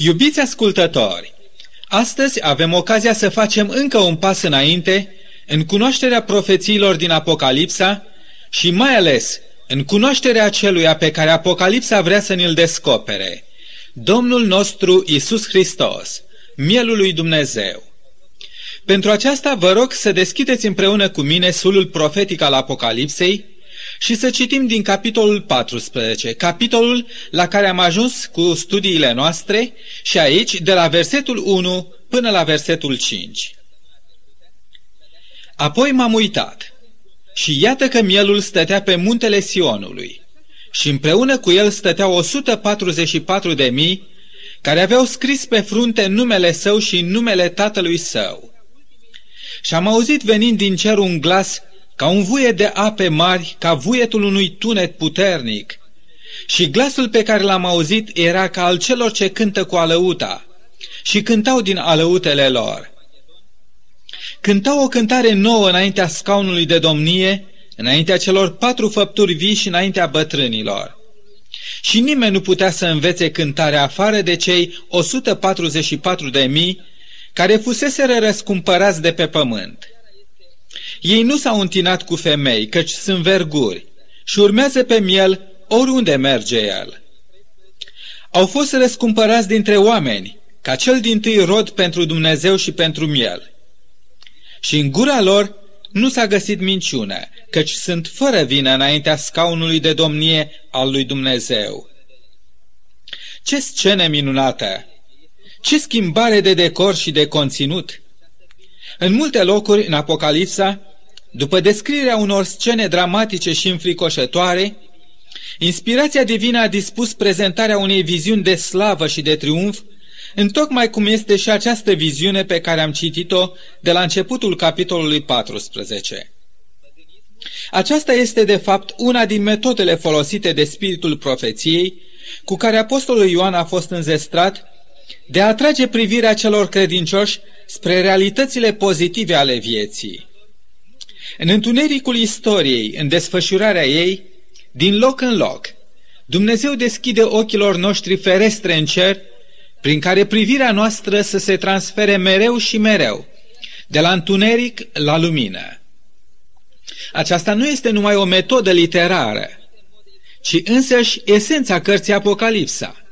Iubiți ascultători, astăzi avem ocazia să facem încă un pas înainte în cunoașterea profețiilor din Apocalipsa și mai ales în cunoașterea celuia pe care Apocalipsa vrea să ne-l descopere, Domnul nostru Isus Hristos, mielul lui Dumnezeu. Pentru aceasta vă rog să deschideți împreună cu mine sulul profetic al Apocalipsei și să citim din capitolul 14, capitolul la care am ajuns cu studiile noastre și aici de la versetul 1 până la versetul 5. Apoi m-am uitat și iată că mielul stătea pe muntele Sionului și împreună cu el stăteau 144 de mii care aveau scris pe frunte numele său și numele tatălui său. Și am auzit venind din cer un glas ca un vuie de ape mari, ca vuietul unui tunet puternic. Și glasul pe care l-am auzit era ca al celor ce cântă cu alăuta și cântau din alăutele lor. Cântau o cântare nouă înaintea scaunului de domnie, înaintea celor patru făpturi vii și înaintea bătrânilor. Și nimeni nu putea să învețe cântarea afară de cei 144 de mii care fuseseră răscumpărați de pe pământ. Ei nu s-au întinat cu femei, căci sunt verguri, și urmează pe miel oriunde merge el. Au fost răscumpărați dintre oameni, ca cel din tâi rod pentru Dumnezeu și pentru miel. Și în gura lor nu s-a găsit minciună, căci sunt fără vină înaintea scaunului de domnie al lui Dumnezeu. Ce scenă minunată! Ce schimbare de decor și de conținut! În multe locuri, în Apocalipsa, după descrierea unor scene dramatice și înfricoșătoare, inspirația divină a dispus prezentarea unei viziuni de slavă și de triumf, întocmai cum este și această viziune pe care am citit-o de la începutul capitolului 14. Aceasta este, de fapt, una din metodele folosite de spiritul profeției, cu care apostolul Ioan a fost înzestrat de a atrage privirea celor credincioși spre realitățile pozitive ale vieții. În întunericul istoriei, în desfășurarea ei, din loc în loc, Dumnezeu deschide ochilor noștri ferestre în cer, prin care privirea noastră să se transfere mereu și mereu, de la întuneric la lumină. Aceasta nu este numai o metodă literară, ci însăși esența cărții Apocalipsa.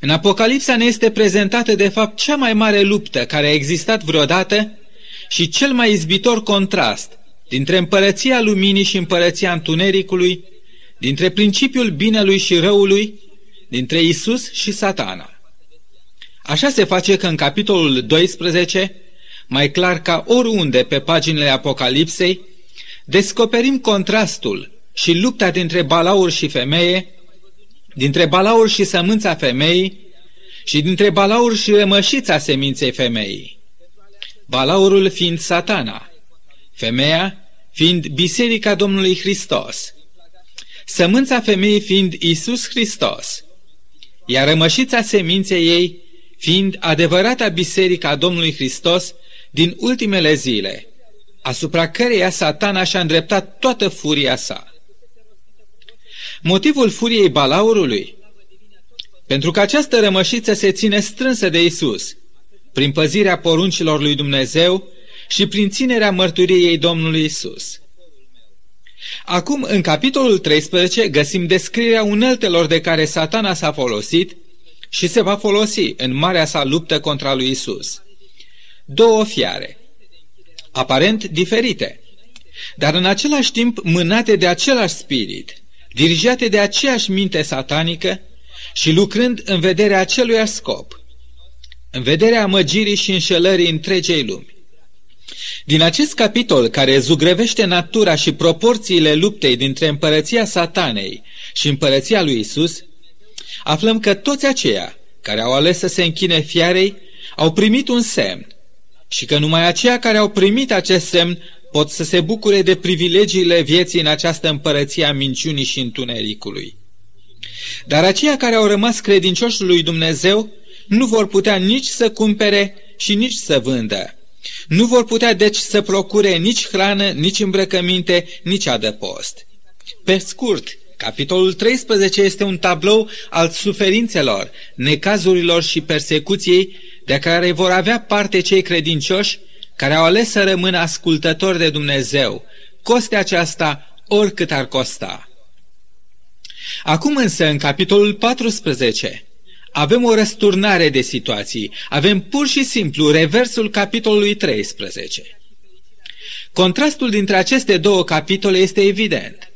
În Apocalipsa ne este prezentată de fapt cea mai mare luptă care a existat vreodată și cel mai izbitor contrast dintre împărăția luminii și împărăția întunericului, dintre principiul binelui și răului, dintre Isus și satana. Așa se face că în capitolul 12, mai clar ca oriunde pe paginile Apocalipsei, descoperim contrastul și lupta dintre balaur și femeie, dintre balaur și sămânța femeii și dintre balaur și rămășița seminței femeii. Balaurul fiind satana, femeia fiind Biserica Domnului Hristos, sămânța femeii fiind Isus Hristos, iar rămășița seminței ei fiind adevărata Biserica Domnului Hristos din ultimele zile, asupra căreia satana și-a îndreptat toată furia sa. Motivul furiei balaurului? Pentru că această rămășiță se ține strânsă de Isus, prin păzirea poruncilor lui Dumnezeu și prin ținerea mărturiei Domnului Isus. Acum, în capitolul 13, găsim descrierea uneltelor de care satana s-a folosit și se va folosi în marea sa luptă contra lui Isus. Două fiare, aparent diferite, dar în același timp mânate de același spirit, dirijate de aceeași minte satanică și lucrând în vederea acelui scop, în vederea amăgirii și înșelării întregei lumi. Din acest capitol care zugrăvește natura și proporțiile luptei dintre împărăția satanei și împărăția lui Isus, aflăm că toți aceia care au ales să se închine fiarei au primit un semn și că numai aceia care au primit acest semn pot să se bucure de privilegiile vieții în această împărăție a minciunii și întunericului. Dar aceia care au rămas credincioși lui Dumnezeu nu vor putea nici să cumpere și nici să vândă. Nu vor putea deci să procure nici hrană, nici îmbrăcăminte, nici adăpost. Pe scurt, Capitolul 13 este un tablou al suferințelor, necazurilor și persecuției de care vor avea parte cei credincioși care au ales să rămână ascultători de Dumnezeu, coste aceasta oricât ar costa. Acum însă, în capitolul 14, avem o răsturnare de situații, avem pur și simplu reversul capitolului 13. Contrastul dintre aceste două capitole este evident.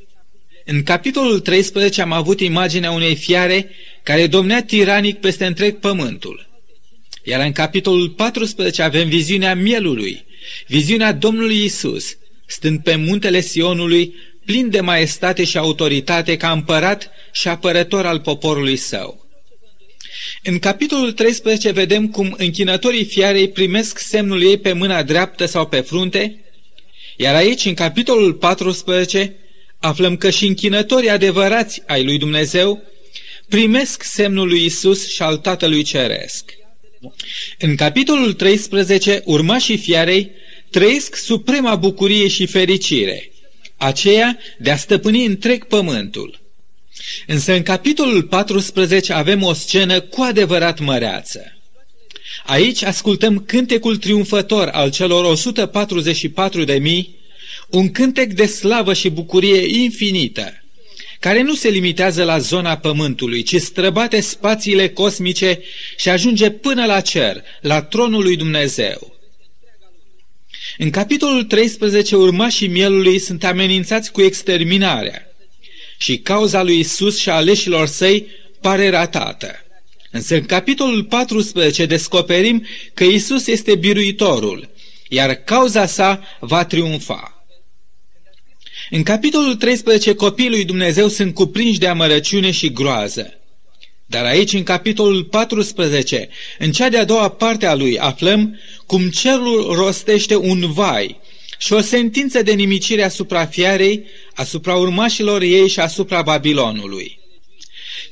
În capitolul 13 am avut imaginea unei fiare care domnea tiranic peste întreg pământul. Iar în capitolul 14 avem viziunea mielului, viziunea Domnului Isus, stând pe muntele Sionului, plin de maestate și autoritate ca împărat și apărător al poporului său. În capitolul 13 vedem cum închinătorii fiarei primesc semnul ei pe mâna dreaptă sau pe frunte, iar aici, în capitolul 14, aflăm că și închinătorii adevărați ai lui Dumnezeu primesc semnul lui Isus și al Tatălui Ceresc. În capitolul 13, urmașii fiarei trăiesc suprema bucurie și fericire, aceea de a stăpâni întreg pământul. Însă în capitolul 14 avem o scenă cu adevărat măreață. Aici ascultăm cântecul triumfător al celor 144 de mii, un cântec de slavă și bucurie infinită, care nu se limitează la zona pământului, ci străbate spațiile cosmice și ajunge până la cer, la tronul lui Dumnezeu. În capitolul 13, urmașii mielului sunt amenințați cu exterminarea și cauza lui Isus și a aleșilor săi pare ratată. Însă în capitolul 14 descoperim că Isus este biruitorul, iar cauza sa va triumfa. În capitolul 13, copiii lui Dumnezeu sunt cuprinși de amărăciune și groază. Dar aici, în capitolul 14, în cea de-a doua parte a lui, aflăm cum cerul rostește un vai și o sentință de nimicire asupra fiarei, asupra urmașilor ei și asupra Babilonului.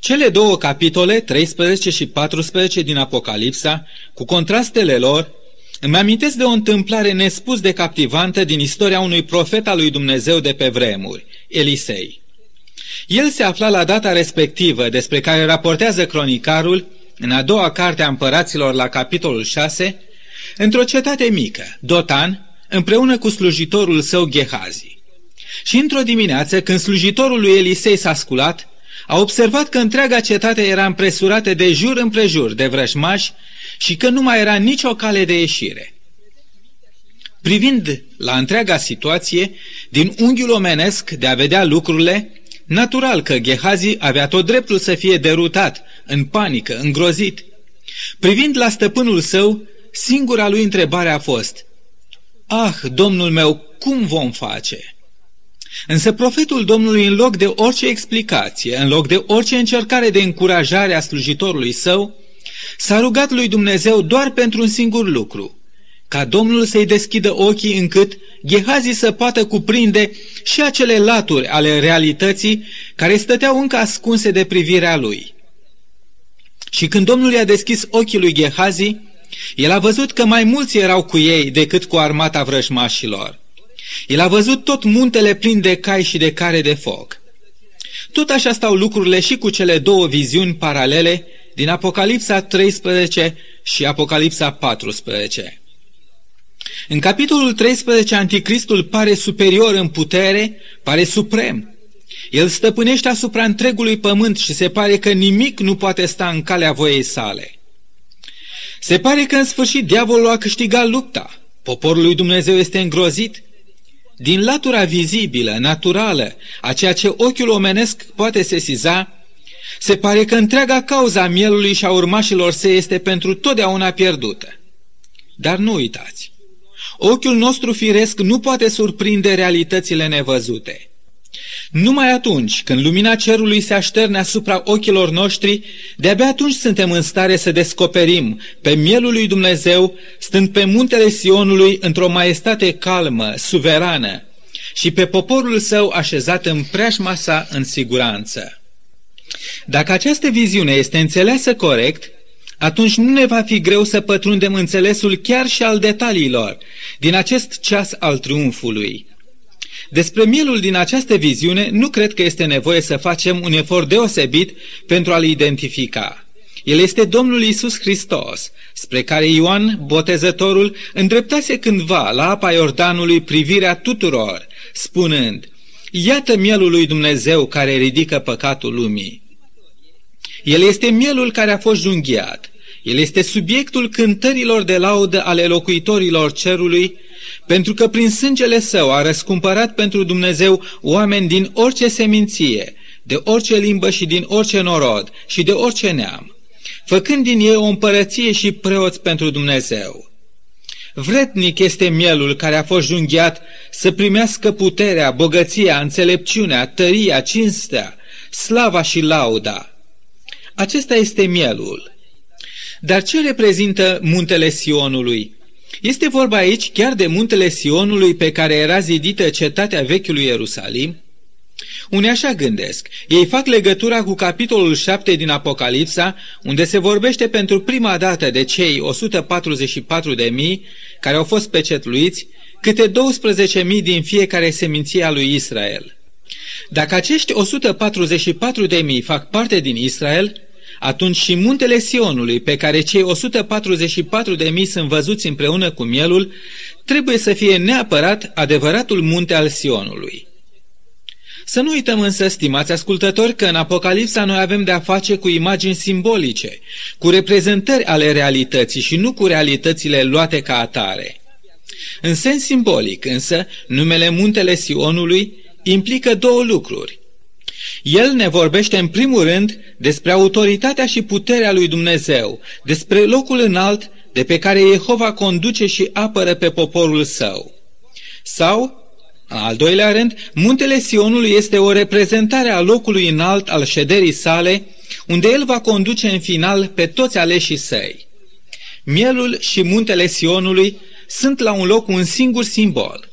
Cele două capitole, 13 și 14 din Apocalipsa, cu contrastele lor, îmi amintesc de o întâmplare nespus de captivantă din istoria unui profet al lui Dumnezeu de pe vremuri, Elisei. El se afla la data respectivă despre care raportează cronicarul în a doua carte a împăraților la capitolul 6, într-o cetate mică, Dotan, împreună cu slujitorul său Gehazi. Și într-o dimineață, când slujitorul lui Elisei s-a sculat, a observat că întreaga cetate era împresurată de jur împrejur de vrăjmași și că nu mai era nicio cale de ieșire. Privind la întreaga situație, din unghiul omenesc de a vedea lucrurile, natural că Gehazi avea tot dreptul să fie derutat, în panică, îngrozit. Privind la stăpânul său, singura lui întrebare a fost, Ah, domnul meu, cum vom face?" Însă profetul Domnului, în loc de orice explicație, în loc de orice încercare de încurajare a slujitorului său, S-a rugat lui Dumnezeu doar pentru un singur lucru, ca Domnul să-i deschidă ochii încât Gehazi să poată cuprinde și acele laturi ale realității care stăteau încă ascunse de privirea lui. Și când Domnul i-a deschis ochii lui Gehazi, el a văzut că mai mulți erau cu ei decât cu armata vrăjmașilor. El a văzut tot muntele plin de cai și de care de foc. Tot așa stau lucrurile și cu cele două viziuni paralele din Apocalipsa 13 și Apocalipsa 14. În capitolul 13, Anticristul pare superior în putere, pare suprem. El stăpânește asupra întregului pământ și se pare că nimic nu poate sta în calea voiei sale. Se pare că în sfârșit diavolul a câștigat lupta. Poporul lui Dumnezeu este îngrozit. Din latura vizibilă, naturală, a ceea ce ochiul omenesc poate sesiza, se pare că întreaga cauza mielului și a urmașilor săi este pentru totdeauna pierdută. Dar nu uitați, ochiul nostru firesc nu poate surprinde realitățile nevăzute. Numai atunci când lumina cerului se așterne asupra ochilor noștri, de-abia atunci suntem în stare să descoperim pe mielul lui Dumnezeu stând pe muntele Sionului într-o maestate calmă, suverană și pe poporul său așezat în preajma sa în siguranță. Dacă această viziune este înțeleasă corect, atunci nu ne va fi greu să pătrundem înțelesul chiar și al detaliilor din acest ceas al triumfului. Despre mielul din această viziune nu cred că este nevoie să facem un efort deosebit pentru a-l identifica. El este Domnul Isus Hristos, spre care Ioan, botezătorul, îndreptase cândva la apa Iordanului privirea tuturor, spunând, Iată mielul lui Dumnezeu care ridică păcatul lumii. El este mielul care a fost junghiat. El este subiectul cântărilor de laudă ale locuitorilor cerului, pentru că prin sângele său a răscumpărat pentru Dumnezeu oameni din orice seminție, de orice limbă și din orice norod și de orice neam, făcând din ei o împărăție și preoți pentru Dumnezeu. Vretnic este mielul care a fost junghiat să primească puterea, bogăția, înțelepciunea, tăria, cinstea, slava și lauda. Acesta este mielul. Dar ce reprezintă muntele Sionului? Este vorba aici chiar de muntele Sionului pe care era zidită cetatea vechiului Ierusalim? Unii așa gândesc. Ei fac legătura cu capitolul 7 din Apocalipsa, unde se vorbește pentru prima dată de cei 144 de mii care au fost pecetluiți, câte 12 mii din fiecare seminție a lui Israel. Dacă acești 144 de mii fac parte din Israel, atunci și muntele Sionului, pe care cei 144 de mii sunt văzuți împreună cu mielul, trebuie să fie neapărat adevăratul munte al Sionului. Să nu uităm însă, stimați ascultători, că în Apocalipsa noi avem de-a face cu imagini simbolice, cu reprezentări ale realității și nu cu realitățile luate ca atare. În sens simbolic, însă, numele Muntele Sionului implică două lucruri. El ne vorbește în primul rând despre autoritatea și puterea lui Dumnezeu, despre locul înalt de pe care Jehova conduce și apără pe poporul său. Sau, în al doilea rând, muntele Sionului este o reprezentare a locului înalt al șederii sale, unde el va conduce în final pe toți aleșii săi. Mielul și muntele Sionului sunt la un loc un singur simbol.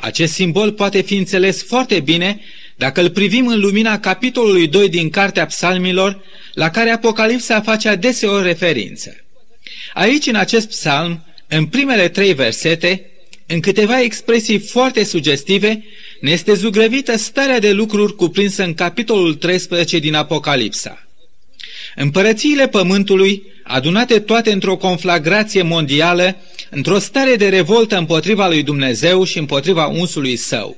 Acest simbol poate fi înțeles foarte bine dacă îl privim în lumina capitolului 2 din Cartea Psalmilor, la care Apocalipsa face adeseori referință. Aici, în acest psalm, în primele trei versete, în câteva expresii foarte sugestive, ne este zugrăvită starea de lucruri cuprinsă în capitolul 13 din Apocalipsa. Împărățiile pământului, adunate toate într-o conflagrație mondială, într-o stare de revoltă împotriva lui Dumnezeu și împotriva unsului său.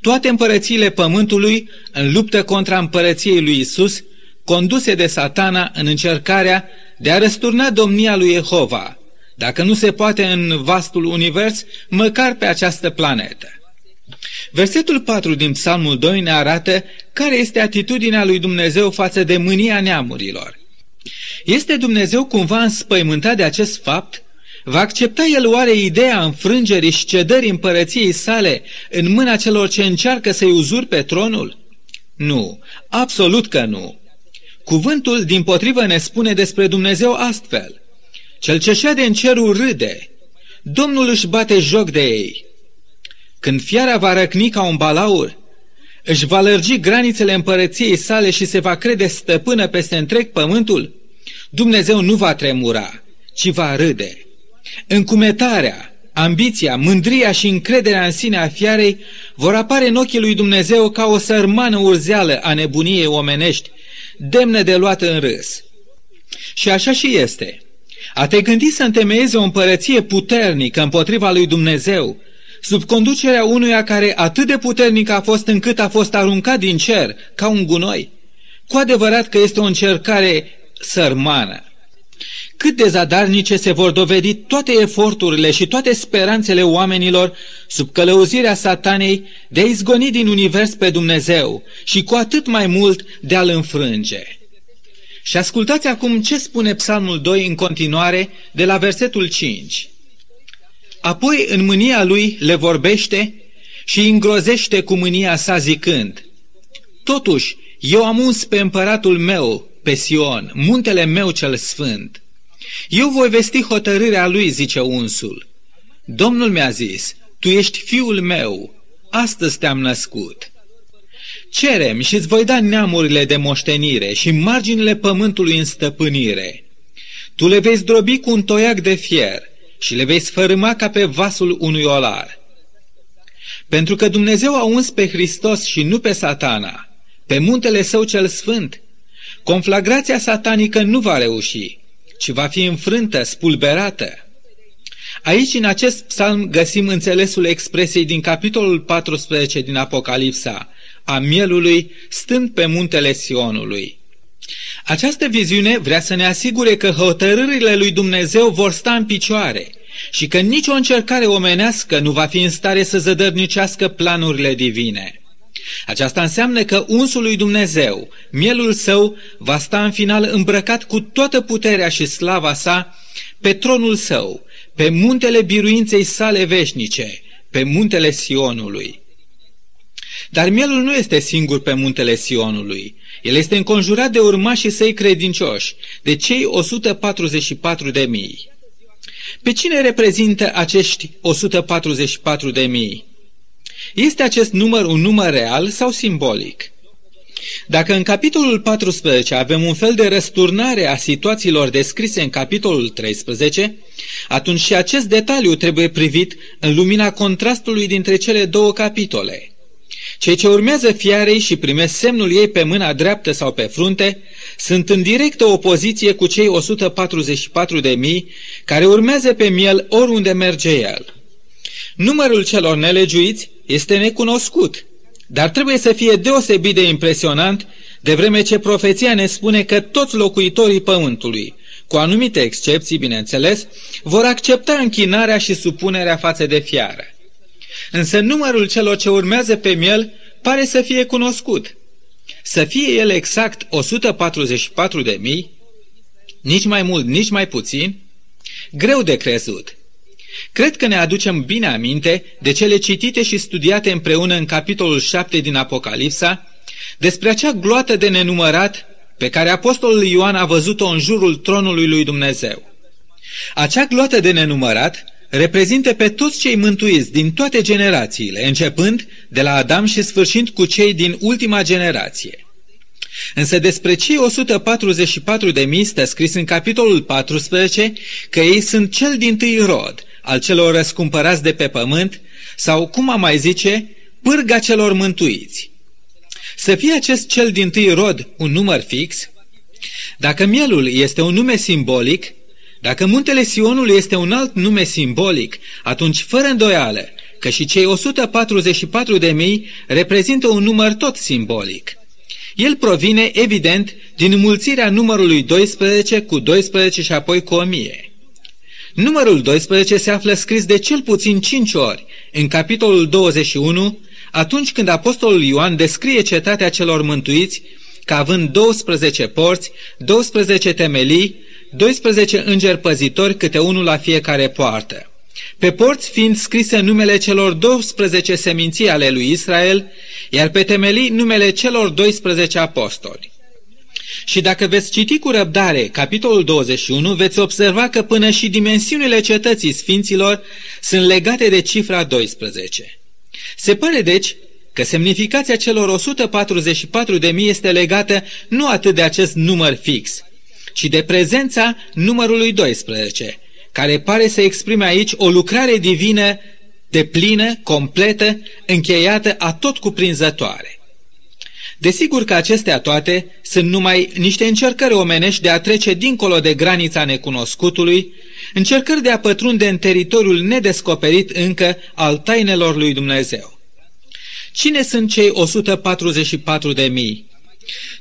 Toate împărățiile pământului în luptă contra împărăției lui Isus, conduse de satana în încercarea de a răsturna domnia lui Jehova, dacă nu se poate în vastul univers, măcar pe această planetă. Versetul 4 din Psalmul 2 ne arată care este atitudinea lui Dumnezeu față de mânia neamurilor. Este Dumnezeu cumva înspăimântat de acest fapt? Va accepta el oare ideea înfrângerii și cedării împărăției sale în mâna celor ce încearcă să-i uzurpe tronul? Nu, absolut că nu. Cuvântul, din potrivă, ne spune despre Dumnezeu astfel – cel ce șade în cerul râde. Domnul își bate joc de ei. Când fiara va răcni ca un balaur, își va lărgi granițele împărăției sale și se va crede stăpână peste întreg pământul, Dumnezeu nu va tremura, ci va râde. Încumetarea, ambiția, mândria și încrederea în sine a fiarei vor apare în ochii lui Dumnezeu ca o sărmană urzeală a nebuniei omenești, demne de luat în râs. Și așa și este. A te gândi să întemeieze o împărăție puternică împotriva lui Dumnezeu, sub conducerea unuia care atât de puternic a fost încât a fost aruncat din cer ca un gunoi, cu adevărat că este o încercare sărmană. Cât de zadarnice se vor dovedi toate eforturile și toate speranțele oamenilor sub călăuzirea satanei de a izgoni din univers pe Dumnezeu și cu atât mai mult de a-l înfrânge. Și ascultați acum ce spune Psalmul 2 în continuare de la versetul 5. Apoi în mânia lui le vorbește și îi îngrozește cu mânia sa zicând, Totuși, eu am uns pe împăratul meu, pe Sion, muntele meu cel sfânt. Eu voi vesti hotărârea lui, zice unsul. Domnul mi-a zis, tu ești fiul meu, astăzi te-am născut. Cerem și îți voi da neamurile de moștenire și marginile pământului în stăpânire. Tu le vei zdrobi cu un toiac de fier și le vei sfărâma ca pe vasul unui olar. Pentru că Dumnezeu a uns pe Hristos și nu pe satana, pe muntele său cel sfânt, conflagrația satanică nu va reuși, ci va fi înfrântă, spulberată. Aici, în acest psalm, găsim înțelesul expresiei din capitolul 14 din Apocalipsa, a mielului stând pe muntele Sionului. Această viziune vrea să ne asigure că hotărârile lui Dumnezeu vor sta în picioare și că nicio încercare omenească nu va fi în stare să zădărnicească planurile divine. Aceasta înseamnă că unsul lui Dumnezeu, mielul său, va sta în final îmbrăcat cu toată puterea și slava sa pe tronul său, pe muntele biruinței sale veșnice, pe muntele Sionului. Dar mielul nu este singur pe muntele Sionului. El este înconjurat de urmașii săi credincioși, de cei 144 de mii. Pe cine reprezintă acești 144 de mii? Este acest număr un număr real sau simbolic? Dacă în capitolul 14 avem un fel de răsturnare a situațiilor descrise în capitolul 13, atunci și acest detaliu trebuie privit în lumina contrastului dintre cele două capitole. Cei ce urmează fiarei și primesc semnul ei pe mâna dreaptă sau pe frunte sunt în directă opoziție cu cei 144 de mii care urmează pe miel oriunde merge el. Numărul celor nelegiuiți este necunoscut, dar trebuie să fie deosebit de impresionant, de vreme ce profeția ne spune că toți locuitorii pământului, cu anumite excepții, bineînțeles, vor accepta închinarea și supunerea față de fiară. Însă numărul celor ce urmează pe miel pare să fie cunoscut. Să fie el exact 144 de mii, nici mai mult, nici mai puțin, greu de crezut. Cred că ne aducem bine aminte de cele citite și studiate împreună în capitolul 7 din Apocalipsa, despre acea gloată de nenumărat pe care apostolul Ioan a văzut-o în jurul tronului lui Dumnezeu. Acea gloată de nenumărat reprezintă pe toți cei mântuiți din toate generațiile, începând de la Adam și sfârșind cu cei din ultima generație. Însă despre cei 144 de mii stă scris în capitolul 14 că ei sunt cel din tâi rod, al celor răscumpărați de pe pământ, sau, cum am mai zice, pârga celor mântuiți. Să fie acest cel din tâi rod un număr fix, dacă mielul este un nume simbolic, dacă muntele Sionului este un alt nume simbolic, atunci, fără îndoială, că și cei 144 de mii reprezintă un număr tot simbolic. El provine, evident, din mulțirea numărului 12 cu 12 și apoi cu 1000. Numărul 12 se află scris de cel puțin 5 ori în capitolul 21, atunci când apostolul Ioan descrie cetatea celor mântuiți ca având 12 porți, 12 temelii, 12 îngeri păzitori, câte unul la fiecare poartă. Pe porți fiind scrise numele celor 12 seminții ale lui Israel, iar pe temelii numele celor 12 apostoli. Și dacă veți citi cu răbdare capitolul 21, veți observa că până și dimensiunile cetății sfinților sunt legate de cifra 12. Se pare deci că semnificația celor 144 de mii este legată nu atât de acest număr fix, ci de prezența numărului 12, care pare să exprime aici o lucrare divină de plină, completă, încheiată, a tot cuprinzătoare. Desigur că acestea toate sunt numai niște încercări omenești de a trece dincolo de granița necunoscutului, încercări de a pătrunde în teritoriul nedescoperit încă al tainelor lui Dumnezeu. Cine sunt cei 144 de mii?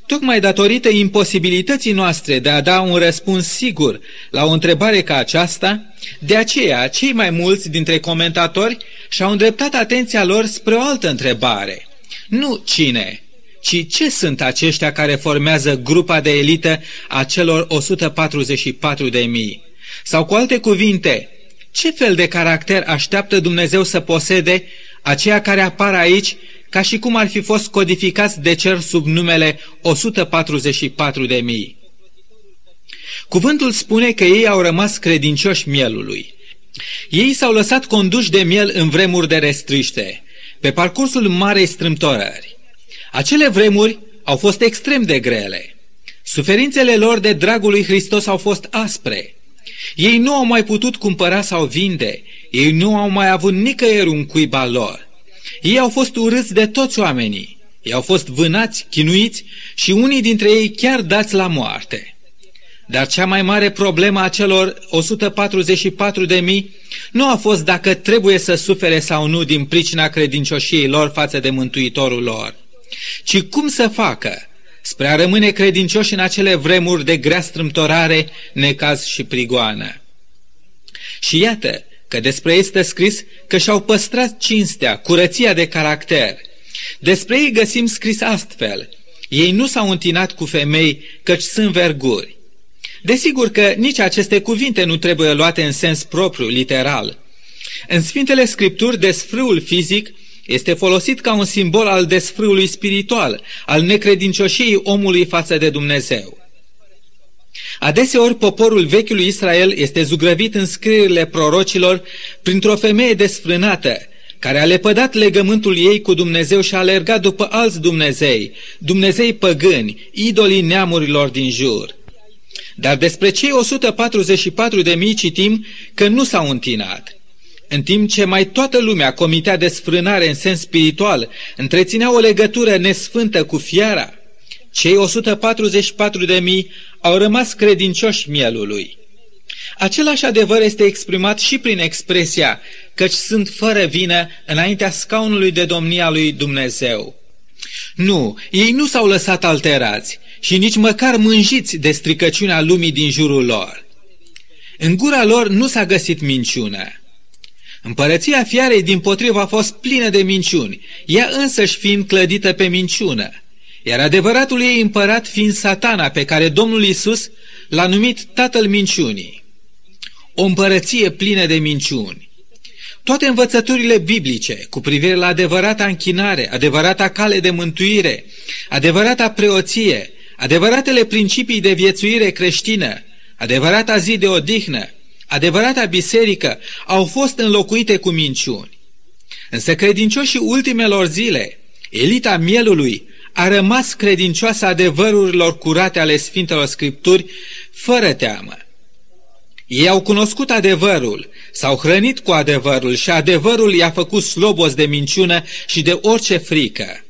Tocmai datorită imposibilității noastre de a da un răspuns sigur la o întrebare ca aceasta, de aceea cei mai mulți dintre comentatori și-au îndreptat atenția lor spre o altă întrebare. Nu cine, ci ce sunt aceștia care formează grupa de elită a celor 144 de mii? Sau cu alte cuvinte, ce fel de caracter așteaptă Dumnezeu să posede aceia care apar aici ca și cum ar fi fost codificați de cer sub numele 144 de mii? Cuvântul spune că ei au rămas credincioși mielului. Ei s-au lăsat conduși de miel în vremuri de restriște, pe parcursul marei strâmtorări. Acele vremuri au fost extrem de grele. Suferințele lor de dragul lui Hristos au fost aspre. Ei nu au mai putut cumpăra sau vinde, ei nu au mai avut nicăieri un cuib al lor. Ei au fost urâți de toți oamenii. Ei au fost vânați, chinuiți și unii dintre ei chiar dați la moarte. Dar cea mai mare problemă a celor 144 de mii nu a fost dacă trebuie să sufere sau nu din pricina credincioșiei lor față de Mântuitorul lor, ci cum să facă spre a rămâne credincioși în acele vremuri de grea strâmtorare, necaz și prigoană. Și iată că despre ei este scris că și-au păstrat cinstea, curăția de caracter. Despre ei găsim scris astfel, ei nu s-au întinat cu femei, căci sunt verguri. Desigur că nici aceste cuvinte nu trebuie luate în sens propriu, literal. În Sfintele Scripturi, desfrâul fizic este folosit ca un simbol al desfrâului spiritual, al necredincioșiei omului față de Dumnezeu. Adeseori poporul vechiului Israel este zugrăvit în scrierile prorocilor printr-o femeie desfrânată, care a lepădat legământul ei cu Dumnezeu și a alergat după alți Dumnezei, Dumnezei păgâni, idolii neamurilor din jur. Dar despre cei 144 de mii citim că nu s-au întinat. În timp ce mai toată lumea comitea desfrânare în sens spiritual, întreținea o legătură nesfântă cu fiara, cei 144 de mii au rămas credincioși mielului. Același adevăr este exprimat și prin expresia căci sunt fără vină înaintea scaunului de domnia lui Dumnezeu. Nu, ei nu s-au lăsat alterați și nici măcar mânjiți de stricăciunea lumii din jurul lor. În gura lor nu s-a găsit minciună. Împărăția fiarei din potrivă a fost plină de minciuni, ea însăși fiind clădită pe minciună, iar adevăratul ei împărat fiind satana pe care Domnul Isus l-a numit tatăl minciunii. O împărăție plină de minciuni. Toate învățăturile biblice cu privire la adevărata închinare, adevărata cale de mântuire, adevărata preoție, adevăratele principii de viețuire creștină, adevărata zi de odihnă, adevărata biserică au fost înlocuite cu minciuni. Însă credincioșii ultimelor zile, elita mielului, a rămas credincioasă adevărurilor curate ale Sfintelor Scripturi, fără teamă. Ei au cunoscut adevărul, s-au hrănit cu adevărul și adevărul i-a făcut slobos de minciună și de orice frică.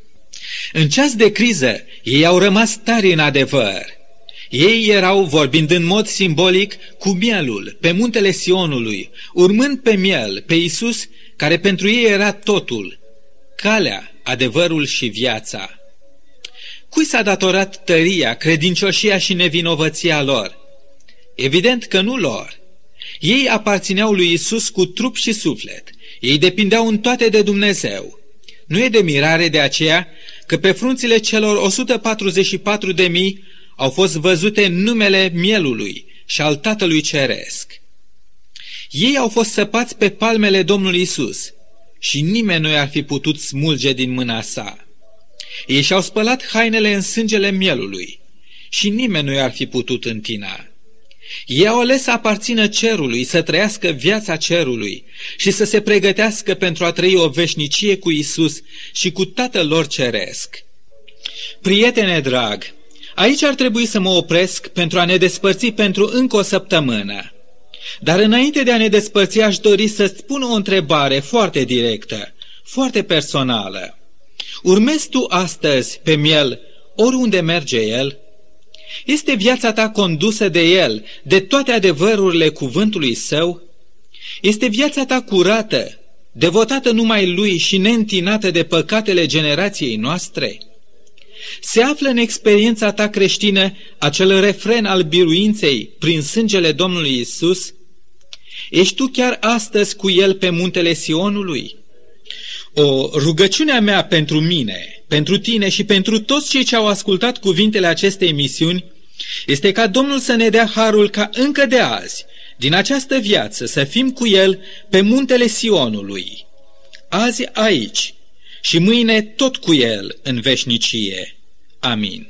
În ceas de criză, ei au rămas tari în adevăr. Ei erau, vorbind în mod simbolic, cu mielul, pe muntele Sionului, urmând pe miel, pe Isus, care pentru ei era totul, calea, adevărul și viața. Cui s-a datorat tăria, credincioșia și nevinovăția lor? Evident că nu lor. Ei aparțineau lui Isus cu trup și suflet. Ei depindeau în toate de Dumnezeu. Nu e de mirare de aceea că pe frunțile celor 144 de mii au fost văzute numele mielului și al Tatălui Ceresc. Ei au fost săpați pe palmele Domnului Isus și nimeni nu i-ar fi putut smulge din mâna sa. Ei și-au spălat hainele în sângele mielului și nimeni nu i-ar fi putut întina. Ei au ales să aparțină cerului, să trăiască viața cerului și să se pregătească pentru a trăi o veșnicie cu Isus și cu Tatăl lor ceresc. Prietene drag, aici ar trebui să mă opresc pentru a ne despărți pentru încă o săptămână. Dar înainte de a ne despărți aș dori să-ți spun o întrebare foarte directă, foarte personală. Urmezi tu astăzi pe miel oriunde merge el? Este viața ta condusă de El, de toate adevărurile cuvântului său? Este viața ta curată, devotată numai Lui și neîntinată de păcatele generației noastre? Se află în experiența ta creștină acel refren al biruinței prin sângele Domnului Isus? Ești tu chiar astăzi cu El pe muntele Sionului? O rugăciunea mea pentru mine pentru tine și pentru toți cei ce au ascultat cuvintele acestei emisiuni este ca Domnul să ne dea harul ca încă de azi, din această viață, să fim cu El pe muntele Sionului. Azi aici și mâine tot cu El în veșnicie. Amin.